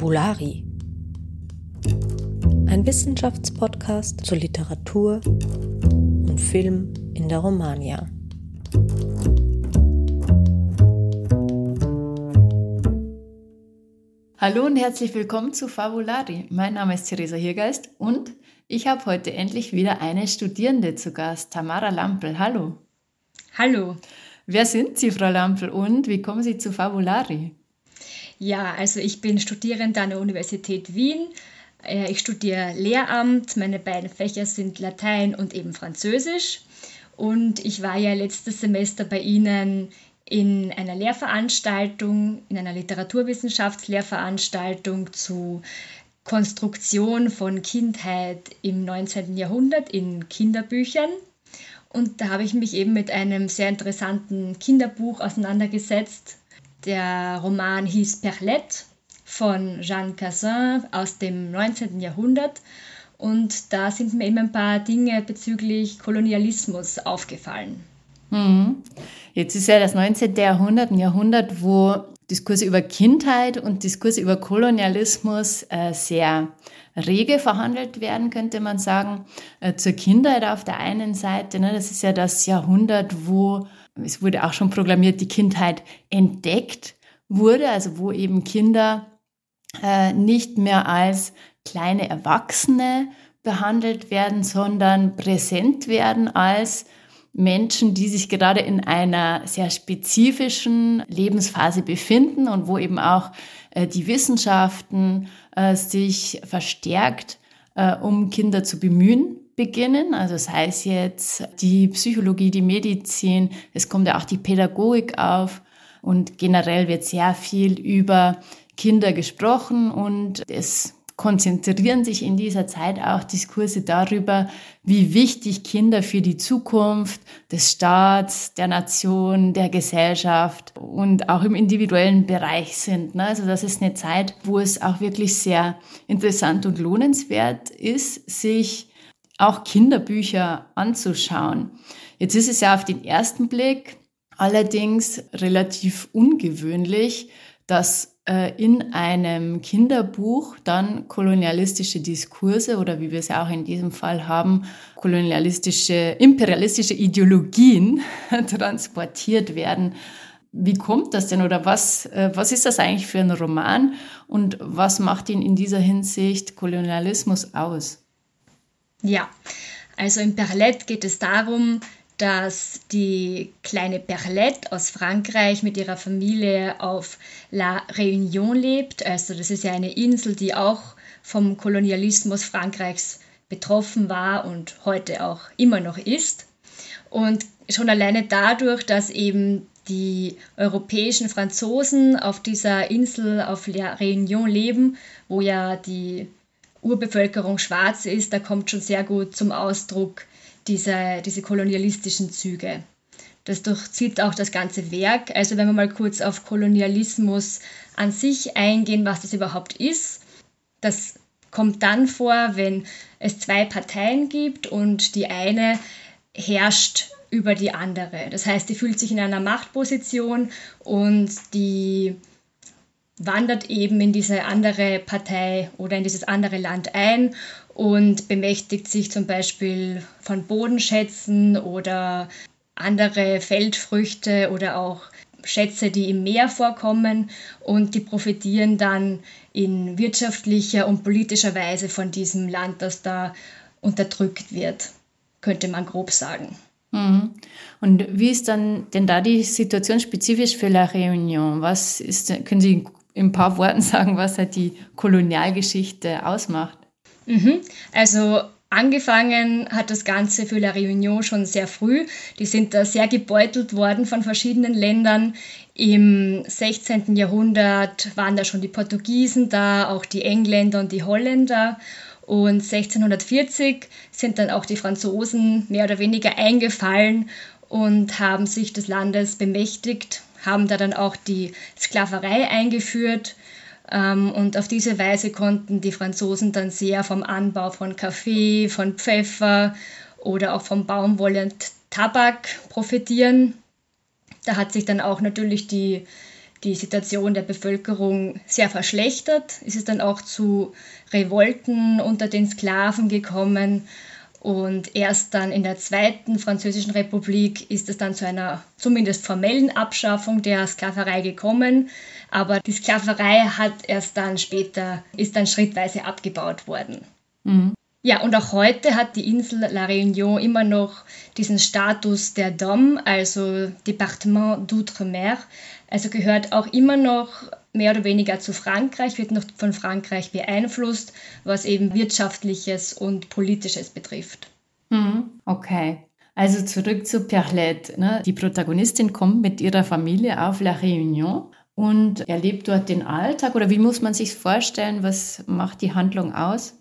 Fabulari. Ein Wissenschaftspodcast zur Literatur und Film in der Romania. Hallo und herzlich willkommen zu Fabulari. Mein Name ist Theresa Hirgeist und ich habe heute endlich wieder eine Studierende zu Gast, Tamara Lampel. Hallo. Hallo. Wer sind Sie, Frau Lampel, und wie kommen Sie zu Fabulari? Ja, also ich bin Studierende an der Universität Wien. Äh, ich studiere Lehramt. Meine beiden Fächer sind Latein und eben Französisch. Und ich war ja letztes Semester bei Ihnen in einer Lehrveranstaltung, in einer Literaturwissenschaftslehrveranstaltung zu Konstruktion von Kindheit im 19. Jahrhundert in Kinderbüchern. Und da habe ich mich eben mit einem sehr interessanten Kinderbuch auseinandergesetzt, der Roman hieß Perlette von Jeanne Cassin aus dem 19. Jahrhundert. Und da sind mir eben ein paar Dinge bezüglich Kolonialismus aufgefallen. Mhm. Jetzt ist ja das 19. Jahrhundert ein Jahrhundert, wo Diskurse über Kindheit und Diskurse über Kolonialismus äh, sehr rege verhandelt werden, könnte man sagen. Äh, zur Kindheit auf der einen Seite, ne, das ist ja das Jahrhundert, wo es wurde auch schon proklamiert, die Kindheit entdeckt wurde, also wo eben Kinder äh, nicht mehr als kleine Erwachsene behandelt werden, sondern präsent werden als Menschen, die sich gerade in einer sehr spezifischen Lebensphase befinden und wo eben auch äh, die Wissenschaften äh, sich verstärkt äh, um Kinder zu bemühen beginnen. Also es jetzt die Psychologie, die Medizin, es kommt ja auch die Pädagogik auf und generell wird sehr viel über Kinder gesprochen und es konzentrieren sich in dieser Zeit auch Diskurse darüber, wie wichtig Kinder für die Zukunft des Staats, der Nation, der Gesellschaft und auch im individuellen Bereich sind. Ne? Also das ist eine Zeit, wo es auch wirklich sehr interessant und lohnenswert ist, sich auch Kinderbücher anzuschauen. Jetzt ist es ja auf den ersten Blick allerdings relativ ungewöhnlich, dass äh, in einem Kinderbuch dann kolonialistische Diskurse oder wie wir es ja auch in diesem Fall haben, kolonialistische, imperialistische Ideologien transportiert werden. Wie kommt das denn oder was, äh, was ist das eigentlich für ein Roman und was macht ihn in dieser Hinsicht Kolonialismus aus? Ja, also im Perlette geht es darum, dass die kleine Perlette aus Frankreich mit ihrer Familie auf La Réunion lebt. Also das ist ja eine Insel, die auch vom Kolonialismus Frankreichs betroffen war und heute auch immer noch ist. Und schon alleine dadurch, dass eben die europäischen Franzosen auf dieser Insel auf La Réunion leben, wo ja die Urbevölkerung schwarz ist, da kommt schon sehr gut zum Ausdruck diese, diese kolonialistischen Züge. Das durchzieht auch das ganze Werk. Also wenn wir mal kurz auf Kolonialismus an sich eingehen, was das überhaupt ist, das kommt dann vor, wenn es zwei Parteien gibt und die eine herrscht über die andere. Das heißt, die fühlt sich in einer Machtposition und die wandert eben in diese andere Partei oder in dieses andere Land ein und bemächtigt sich zum Beispiel von Bodenschätzen oder andere Feldfrüchte oder auch Schätze, die im Meer vorkommen und die profitieren dann in wirtschaftlicher und politischer Weise von diesem Land, das da unterdrückt wird, könnte man grob sagen. Mhm. Und wie ist dann denn da die Situation spezifisch für La Réunion? Was ist, können Sie in ein paar Worten sagen, was halt die Kolonialgeschichte ausmacht? Mhm. Also Angefangen hat das Ganze für La Réunion schon sehr früh. Die sind da sehr gebeutelt worden von verschiedenen Ländern. Im 16. Jahrhundert waren da schon die Portugiesen da, auch die Engländer und die Holländer. Und 1640 sind dann auch die Franzosen mehr oder weniger eingefallen und haben sich des Landes bemächtigt, haben da dann auch die Sklaverei eingeführt ähm, und auf diese Weise konnten die Franzosen dann sehr vom Anbau von Kaffee, von Pfeffer oder auch vom Baumwolle und Tabak profitieren. Da hat sich dann auch natürlich die, die Situation der Bevölkerung sehr verschlechtert. Es ist dann auch zu Revolten unter den Sklaven gekommen. Und erst dann in der Zweiten Französischen Republik ist es dann zu einer zumindest formellen Abschaffung der Sklaverei gekommen. Aber die Sklaverei hat erst dann später, ist dann schrittweise abgebaut worden. Mhm. Ja, und auch heute hat die Insel La Réunion immer noch diesen Status der DOM, also Département d'Outre-mer. Also gehört auch immer noch mehr oder weniger zu Frankreich, wird noch von Frankreich beeinflusst, was eben wirtschaftliches und politisches betrifft. Mhm, okay. Also zurück zu Perlette. Ne? Die Protagonistin kommt mit ihrer Familie auf La Réunion und erlebt dort den Alltag. Oder wie muss man sich vorstellen? Was macht die Handlung aus?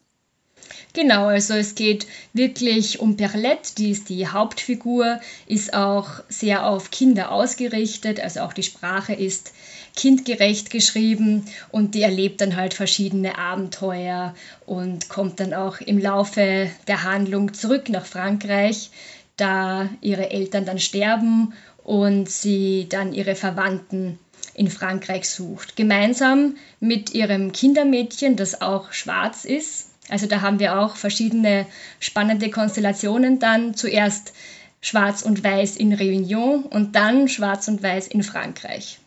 Genau, also es geht wirklich um Perlette, die ist die Hauptfigur, ist auch sehr auf Kinder ausgerichtet, also auch die Sprache ist kindgerecht geschrieben und die erlebt dann halt verschiedene Abenteuer und kommt dann auch im Laufe der Handlung zurück nach Frankreich, da ihre Eltern dann sterben und sie dann ihre Verwandten in Frankreich sucht. Gemeinsam mit ihrem Kindermädchen, das auch schwarz ist, also da haben wir auch verschiedene spannende Konstellationen dann. Zuerst Schwarz und Weiß in Réunion und dann Schwarz und Weiß in Frankreich.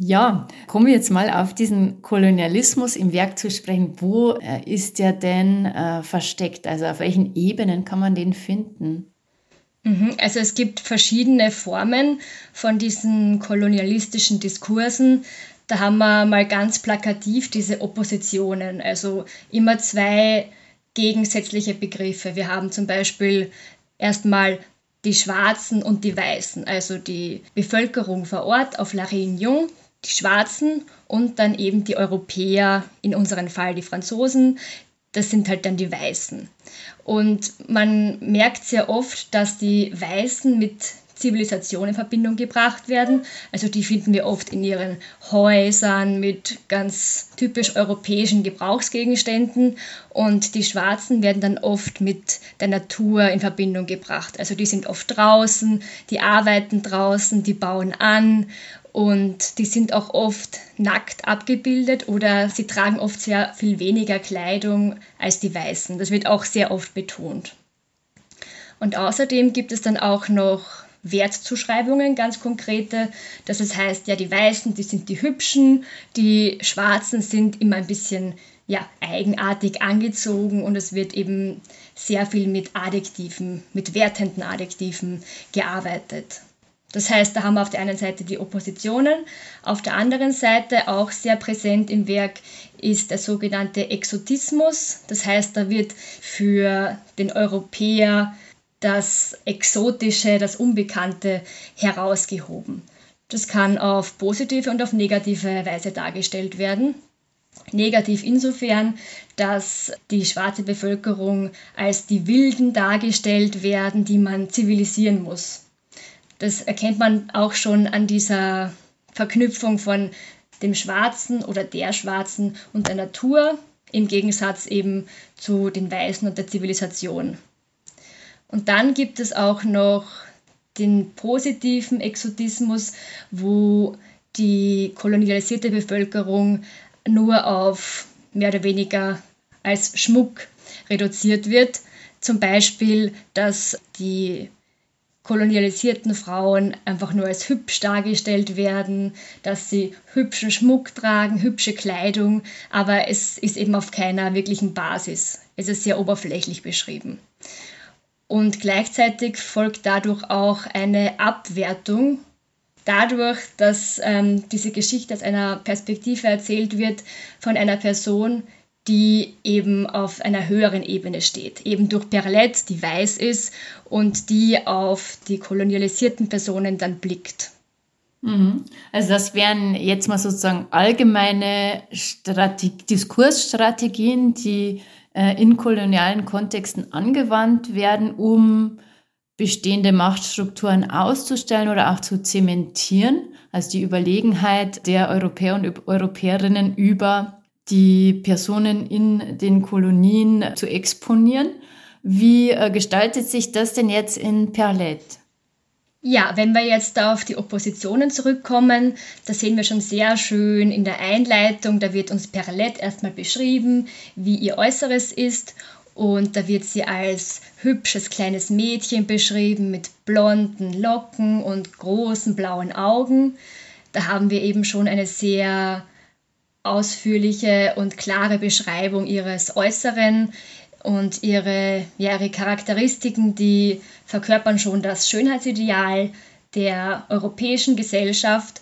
Ja, kommen wir jetzt mal auf diesen Kolonialismus im Werk zu sprechen. Wo äh, ist der denn äh, versteckt? Also auf welchen Ebenen kann man den finden? Mhm, also es gibt verschiedene Formen von diesen kolonialistischen Diskursen. Da haben wir mal ganz plakativ diese Oppositionen, also immer zwei gegensätzliche Begriffe. Wir haben zum Beispiel erstmal die Schwarzen und die Weißen, also die Bevölkerung vor Ort auf La Réunion, die Schwarzen und dann eben die Europäer, in unserem Fall die Franzosen, das sind halt dann die Weißen. Und man merkt sehr oft, dass die Weißen mit Zivilisation in Verbindung gebracht werden. Also die finden wir oft in ihren Häusern mit ganz typisch europäischen Gebrauchsgegenständen und die Schwarzen werden dann oft mit der Natur in Verbindung gebracht. Also die sind oft draußen, die arbeiten draußen, die bauen an und die sind auch oft nackt abgebildet oder sie tragen oft sehr viel weniger Kleidung als die Weißen. Das wird auch sehr oft betont. Und außerdem gibt es dann auch noch Wertzuschreibungen, ganz konkrete. dass es heißt, ja, die Weißen, die sind die Hübschen, die Schwarzen sind immer ein bisschen ja, eigenartig angezogen und es wird eben sehr viel mit Adjektiven, mit wertenden Adjektiven gearbeitet. Das heißt, da haben wir auf der einen Seite die Oppositionen, auf der anderen Seite auch sehr präsent im Werk ist der sogenannte Exotismus. Das heißt, da wird für den Europäer das Exotische, das Unbekannte herausgehoben. Das kann auf positive und auf negative Weise dargestellt werden. Negativ insofern, dass die schwarze Bevölkerung als die Wilden dargestellt werden, die man zivilisieren muss. Das erkennt man auch schon an dieser Verknüpfung von dem Schwarzen oder der Schwarzen und der Natur im Gegensatz eben zu den Weißen und der Zivilisation. Und dann gibt es auch noch den positiven Exotismus, wo die kolonialisierte Bevölkerung nur auf mehr oder weniger als Schmuck reduziert wird. Zum Beispiel, dass die kolonialisierten Frauen einfach nur als hübsch dargestellt werden, dass sie hübschen Schmuck tragen, hübsche Kleidung, aber es ist eben auf keiner wirklichen Basis. Es ist sehr oberflächlich beschrieben. Und gleichzeitig folgt dadurch auch eine Abwertung, dadurch, dass ähm, diese Geschichte aus einer Perspektive erzählt wird von einer Person, die eben auf einer höheren Ebene steht, eben durch Perlette, die weiß ist und die auf die kolonialisierten Personen dann blickt. Mhm. Also das wären jetzt mal sozusagen allgemeine Strate Diskursstrategien, die äh, in kolonialen Kontexten angewandt werden, um bestehende Machtstrukturen auszustellen oder auch zu zementieren. Also die Überlegenheit der Europäer und Europäerinnen über die Personen in den Kolonien zu exponieren. Wie äh, gestaltet sich das denn jetzt in Perlet? Ja, wenn wir jetzt auf die Oppositionen zurückkommen, da sehen wir schon sehr schön in der Einleitung, da wird uns Perlet erstmal beschrieben, wie ihr Äußeres ist und da wird sie als hübsches kleines Mädchen beschrieben mit blonden Locken und großen blauen Augen. Da haben wir eben schon eine sehr ausführliche und klare Beschreibung ihres Äußeren und ihre, ja, ihre Charakteristiken, die verkörpern schon das Schönheitsideal der europäischen Gesellschaft.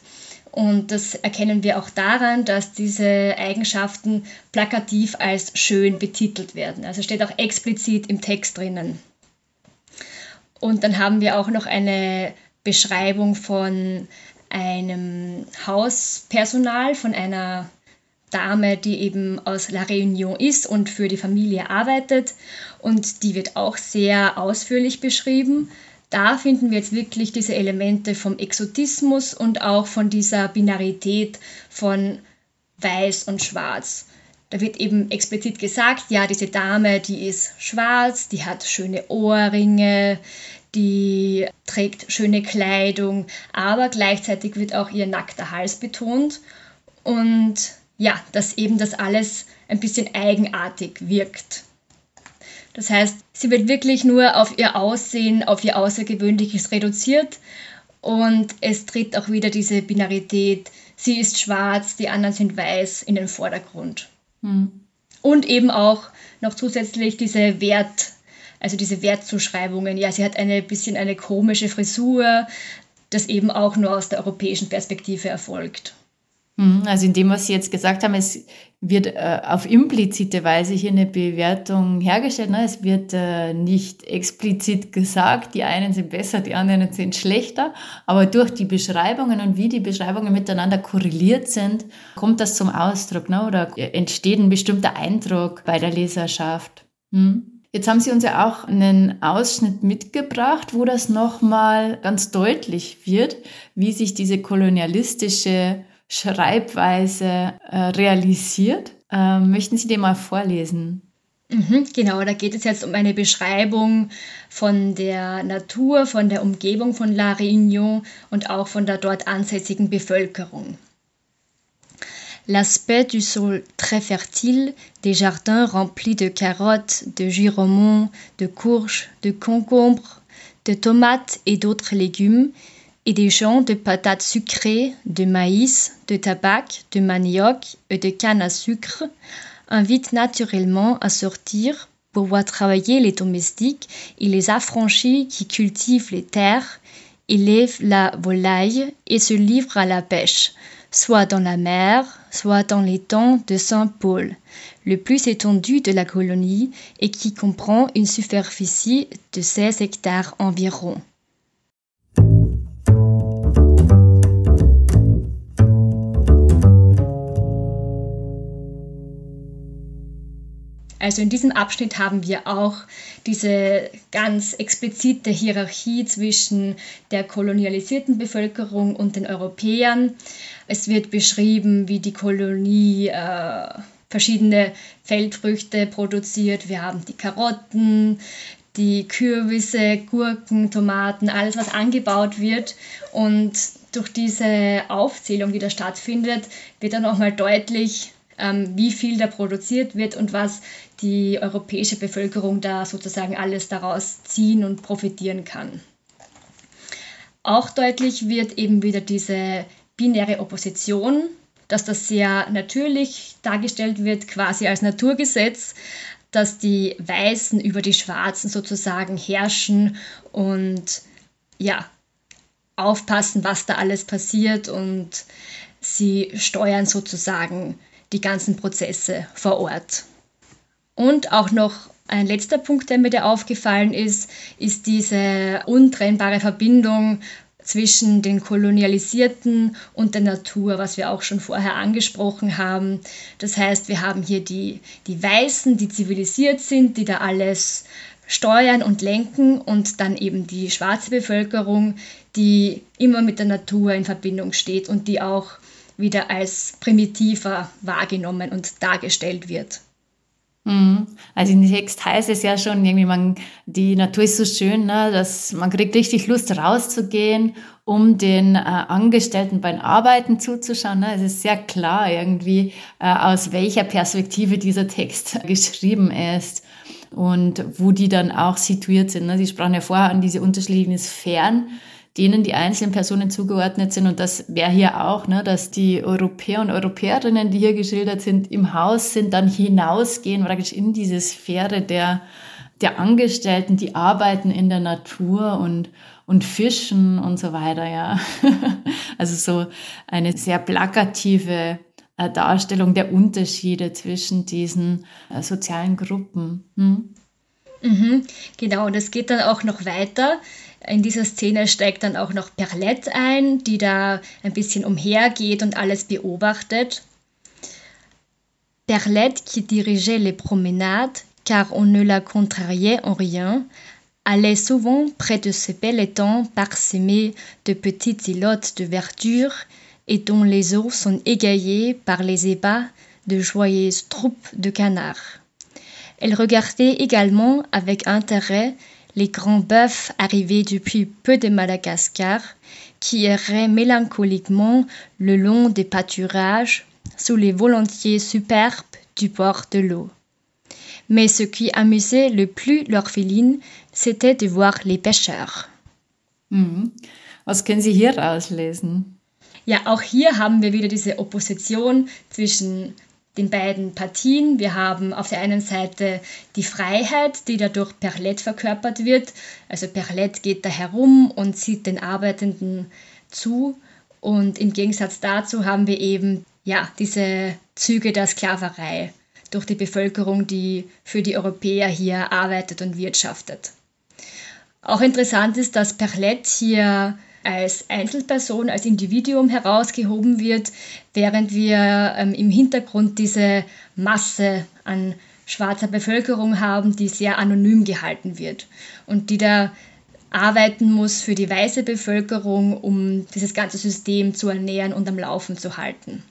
Und das erkennen wir auch daran, dass diese Eigenschaften plakativ als schön betitelt werden. Also steht auch explizit im Text drinnen. Und dann haben wir auch noch eine Beschreibung von einem Hauspersonal, von einer Dame, die eben aus La Réunion ist und für die Familie arbeitet. Und die wird auch sehr ausführlich beschrieben. Da finden wir jetzt wirklich diese Elemente vom Exotismus und auch von dieser Binarität von Weiß und Schwarz. Da wird eben explizit gesagt, ja, diese Dame, die ist schwarz, die hat schöne Ohrringe, die trägt schöne Kleidung, aber gleichzeitig wird auch ihr nackter Hals betont. Und ja, dass eben das alles ein bisschen eigenartig wirkt. Das heißt, sie wird wirklich nur auf ihr Aussehen, auf ihr Außergewöhnliches reduziert und es tritt auch wieder diese Binarität, sie ist schwarz, die anderen sind weiß in den Vordergrund. Mhm. Und eben auch noch zusätzlich diese Wert, also diese Wertzuschreibungen. Ja, sie hat eine bisschen eine komische Frisur, das eben auch nur aus der europäischen Perspektive erfolgt. Mhm, also in dem, was Sie jetzt gesagt haben, es wird äh, auf implizite Weise hier eine Bewertung hergestellt. Ne? Es wird äh, nicht explizit gesagt, die einen sind besser, die anderen sind schlechter, aber durch die Beschreibungen und wie die Beschreibungen miteinander korreliert sind, kommt das zum Ausdruck ne? oder entsteht ein bestimmter Eindruck bei der Leserschaft. Hm? Jetzt haben Sie uns ja auch einen Ausschnitt mitgebracht, wo das nochmal ganz deutlich wird, wie sich diese kolonialistische Schreibweise äh, realisiert. Ähm, möchten Sie den mal vorlesen? Mhm, genau, da geht es jetzt um eine Beschreibung von der Natur, von der Umgebung von La Réunion und auch von der dort ansässigen Bevölkerung. L'aspect du sol très fertile, des jardins remplis de carottes, de giromons, de courges, de concombres, de tomates et d'autres légumes et des champs de patates sucrées, de maïs, de tabac, de manioc et de canne à sucre invitent naturellement à sortir pour voir travailler les domestiques et les affranchis qui cultivent les terres, élèvent la volaille et se livrent à la pêche, soit dans la mer, soit dans les temps de Saint-Paul, le plus étendu de la colonie et qui comprend une superficie de 16 hectares environ. Also in diesem Abschnitt haben wir auch diese ganz explizite Hierarchie zwischen der kolonialisierten Bevölkerung und den Europäern. Es wird beschrieben, wie die Kolonie äh, verschiedene Feldfrüchte produziert. Wir haben die Karotten, die Kürbisse, Gurken, Tomaten, alles, was angebaut wird. Und durch diese Aufzählung, die da stattfindet, wird dann auch mal deutlich, wie viel da produziert wird und was die europäische Bevölkerung da sozusagen alles daraus ziehen und profitieren kann. Auch deutlich wird eben wieder diese binäre Opposition, dass das sehr natürlich dargestellt wird, quasi als Naturgesetz, dass die Weißen über die Schwarzen sozusagen herrschen und ja, aufpassen, was da alles passiert und sie steuern sozusagen die ganzen Prozesse vor Ort. Und auch noch ein letzter Punkt, der mir da aufgefallen ist, ist diese untrennbare Verbindung zwischen den Kolonialisierten und der Natur, was wir auch schon vorher angesprochen haben. Das heißt, wir haben hier die, die Weißen, die zivilisiert sind, die da alles steuern und lenken und dann eben die schwarze Bevölkerung, die immer mit der Natur in Verbindung steht und die auch wieder als primitiver wahrgenommen und dargestellt wird. Mhm. Also dem Text heißt es ja schon irgendwie, man, die Natur ist so schön, ne, dass man kriegt richtig Lust rauszugehen, um den äh, Angestellten beim Arbeiten zuzuschauen. Ne. Es ist sehr klar irgendwie, äh, aus welcher Perspektive dieser Text geschrieben ist und wo die dann auch situiert sind. Ne. Sie sprachen ja vorher an diese unterschiedlichen Sphären denen die einzelnen Personen zugeordnet sind. Und das wäre hier auch, ne, dass die Europäer und Europäerinnen, die hier geschildert sind, im Haus sind, dann hinausgehen, praktisch in diese Sphäre der, der Angestellten, die arbeiten in der Natur und, und fischen und so weiter, ja. also so eine sehr plakative äh, Darstellung der Unterschiede zwischen diesen äh, sozialen Gruppen. Hm? Mhm, genau, es geht dann auch noch weiter. In dieser Szene steigt dann auch noch Perlette ein, die da ein bisschen umhergeht und alles beobachtet. Perlette, qui dirigeait les promenades, car on ne la contrariait en rien, allait souvent près de ce bel étang parsemé de petites îlottes de verdure et dont les eaux sont égayées par les ébats de joyeuses troupes de canards. Elle regardait également avec intérêt les grands bœufs arrivés depuis peu de Madagascar, qui erraient mélancoliquement le long des pâturages sous les volontiers superbes du bord de l'eau. Mais ce qui amusait le plus l'orpheline, c'était de voir les pêcheurs. Mhm. Was können Sie hier auslesen? Ja, auch hier haben wir wieder diese Opposition zwischen den beiden Partien. Wir haben auf der einen Seite die Freiheit, die dadurch Perlet verkörpert wird. Also Perlet geht da herum und sieht den Arbeitenden zu. Und im Gegensatz dazu haben wir eben ja, diese Züge der Sklaverei durch die Bevölkerung, die für die Europäer hier arbeitet und wirtschaftet. Auch interessant ist, dass Perlet hier als Einzelperson, als Individuum herausgehoben wird, während wir ähm, im Hintergrund diese Masse an schwarzer Bevölkerung haben, die sehr anonym gehalten wird und die da arbeiten muss für die weiße Bevölkerung, um dieses ganze System zu ernähren und am Laufen zu halten.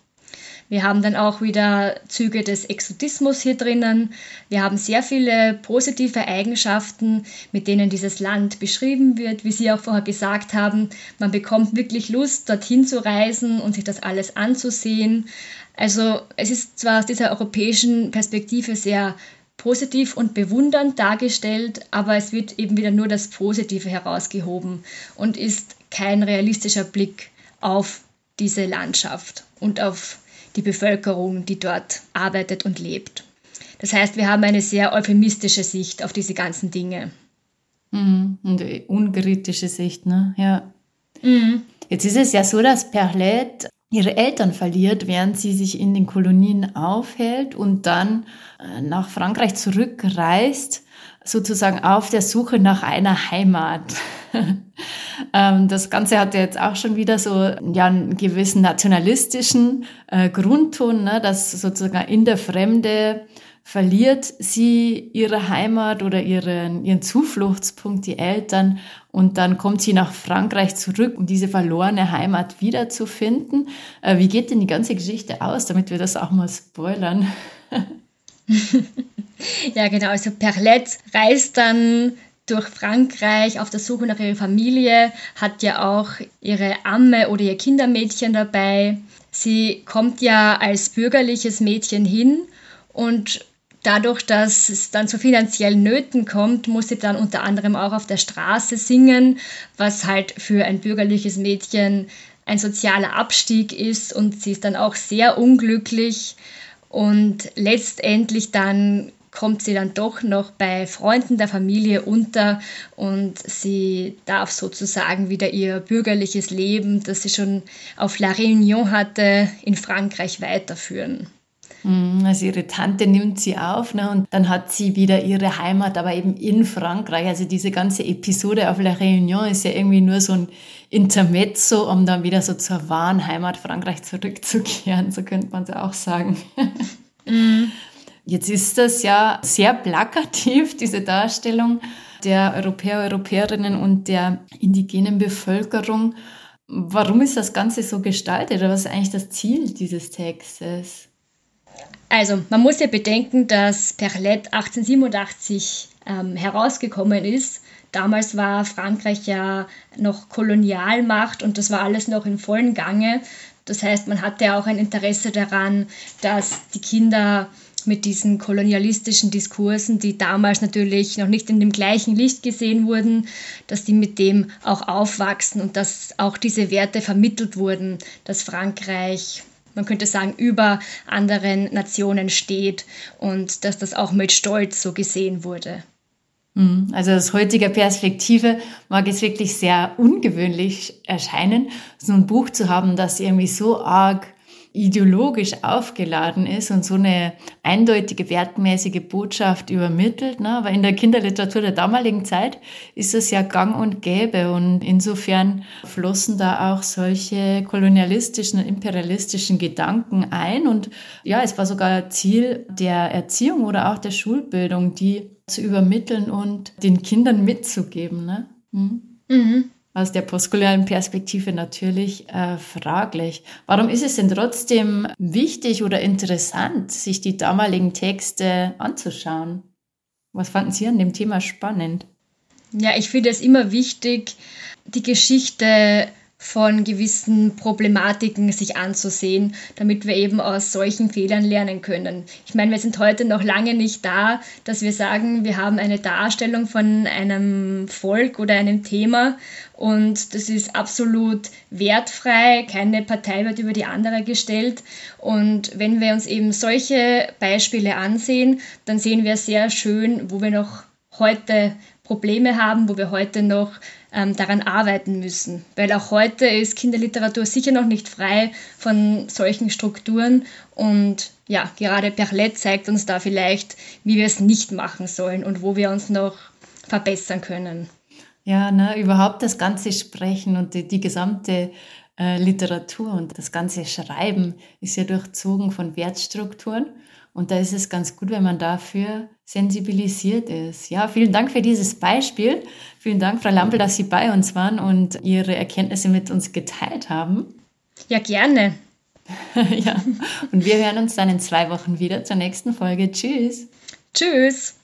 Wir haben dann auch wieder Züge des Exotismus hier drinnen. Wir haben sehr viele positive Eigenschaften, mit denen dieses Land beschrieben wird. Wie Sie auch vorher gesagt haben, man bekommt wirklich Lust, dorthin zu reisen und sich das alles anzusehen. Also es ist zwar aus dieser europäischen Perspektive sehr positiv und bewundernd dargestellt, aber es wird eben wieder nur das Positive herausgehoben und ist kein realistischer Blick auf diese Landschaft und auf die Bevölkerung, die dort arbeitet und lebt. Das heißt, wir haben eine sehr euphemistische Sicht auf diese ganzen Dinge. Mhm. Und unkritische Sicht, ne? Ja. Mhm. Jetzt ist es ja so, dass Perlet ihre Eltern verliert, während sie sich in den Kolonien aufhält und dann äh, nach Frankreich zurückreist, sozusagen auf der Suche nach einer Heimat. Ähm, das Ganze hat ja jetzt auch schon wieder so ja, einen gewissen nationalistischen äh, Grundton, ne, dass sozusagen in der Fremde verliert sie ihre Heimat oder ihren, ihren Zufluchtspunkt, die Eltern, und dann kommt sie nach Frankreich zurück, um diese verlorene Heimat wiederzufinden. Äh, wie geht denn die ganze Geschichte aus, damit wir das auch mal spoilern? ja, genau. Also Perlette reist dann durch Frankreich auf der Suche nach ihrer Familie, hat ja auch ihre Amme oder ihr Kindermädchen dabei. Sie kommt ja als bürgerliches Mädchen hin und dadurch, dass es dann zu finanziellen Nöten kommt, muss sie dann unter anderem auch auf der Straße singen, was halt für ein bürgerliches Mädchen ein sozialer Abstieg ist und sie ist dann auch sehr unglücklich und letztendlich dann kommt sie dann doch noch bei Freunden der Familie unter und sie darf sozusagen wieder ihr bürgerliches Leben, das sie schon auf La Réunion hatte, in Frankreich weiterführen. Mhm, also ihre Tante nimmt sie auf ne, und dann hat sie wieder ihre Heimat, aber eben in Frankreich. Also diese ganze Episode auf La Réunion ist ja irgendwie nur so ein Intermezzo, um dann wieder so zur wahren Heimat Frankreich zurückzukehren, so könnte man es auch sagen. Mhm. Jetzt ist das ja sehr plakativ, diese Darstellung der Europäer, Europäerinnen und der indigenen Bevölkerung. Warum ist das Ganze so gestaltet oder was ist eigentlich das Ziel dieses Textes? Also, man muss ja bedenken, dass Perlet 1887 ähm, herausgekommen ist. Damals war Frankreich ja noch Kolonialmacht und das war alles noch im vollen Gange. Das heißt, man hatte auch ein Interesse daran, dass die Kinder mit diesen kolonialistischen Diskursen, die damals natürlich noch nicht in dem gleichen Licht gesehen wurden, dass die mit dem auch aufwachsen und dass auch diese Werte vermittelt wurden, dass Frankreich man könnte sagen, über anderen Nationen steht und dass das auch mit Stolz so gesehen wurde. Mhm. Also aus heutiger Perspektive mag es wirklich sehr ungewöhnlich erscheinen, so ein Buch zu haben, das irgendwie so arg ideologisch aufgeladen ist und so eine eindeutige wertmäßige Botschaft übermittelt. Ne? Aber in der Kinderliteratur der damaligen Zeit ist es ja gang und gäbe und insofern flossen da auch solche kolonialistischen und imperialistischen Gedanken ein und ja, es war sogar Ziel der Erziehung oder auch der Schulbildung, die zu übermitteln und den Kindern mitzugeben. Ne? Mhm. Mhm aus der postkolonialen Perspektive natürlich äh, fraglich. Warum ist es denn trotzdem wichtig oder interessant, sich die damaligen Texte anzuschauen? Was fanden Sie an dem Thema spannend? Ja, ich finde es immer wichtig, die Geschichte von gewissen Problematiken sich anzusehen, damit wir eben aus solchen Fehlern lernen können. Ich meine, wir sind heute noch lange nicht da, dass wir sagen, wir haben eine Darstellung von einem Volk oder einem Thema und das ist absolut wertfrei, keine Partei wird über die andere gestellt und wenn wir uns eben solche Beispiele ansehen, dann sehen wir sehr schön, wo wir noch heute Probleme haben, wo wir heute noch ähm, daran arbeiten müssen. Weil auch heute ist Kinderliteratur sicher noch nicht frei von solchen Strukturen und ja, gerade Perlet zeigt uns da vielleicht, wie wir es nicht machen sollen und wo wir uns noch verbessern können. Ja, ne, überhaupt das ganze Sprechen und die, die gesamte äh, Literatur und das ganze Schreiben ist ja durchzogen von Wertstrukturen. Und da ist es ganz gut, wenn man dafür sensibilisiert ist. Ja, vielen Dank für dieses Beispiel. Vielen Dank, Frau Lampel, dass Sie bei uns waren und Ihre Erkenntnisse mit uns geteilt haben. Ja, gerne. ja, und wir hören uns dann in zwei Wochen wieder zur nächsten Folge. Tschüss. Tschüss.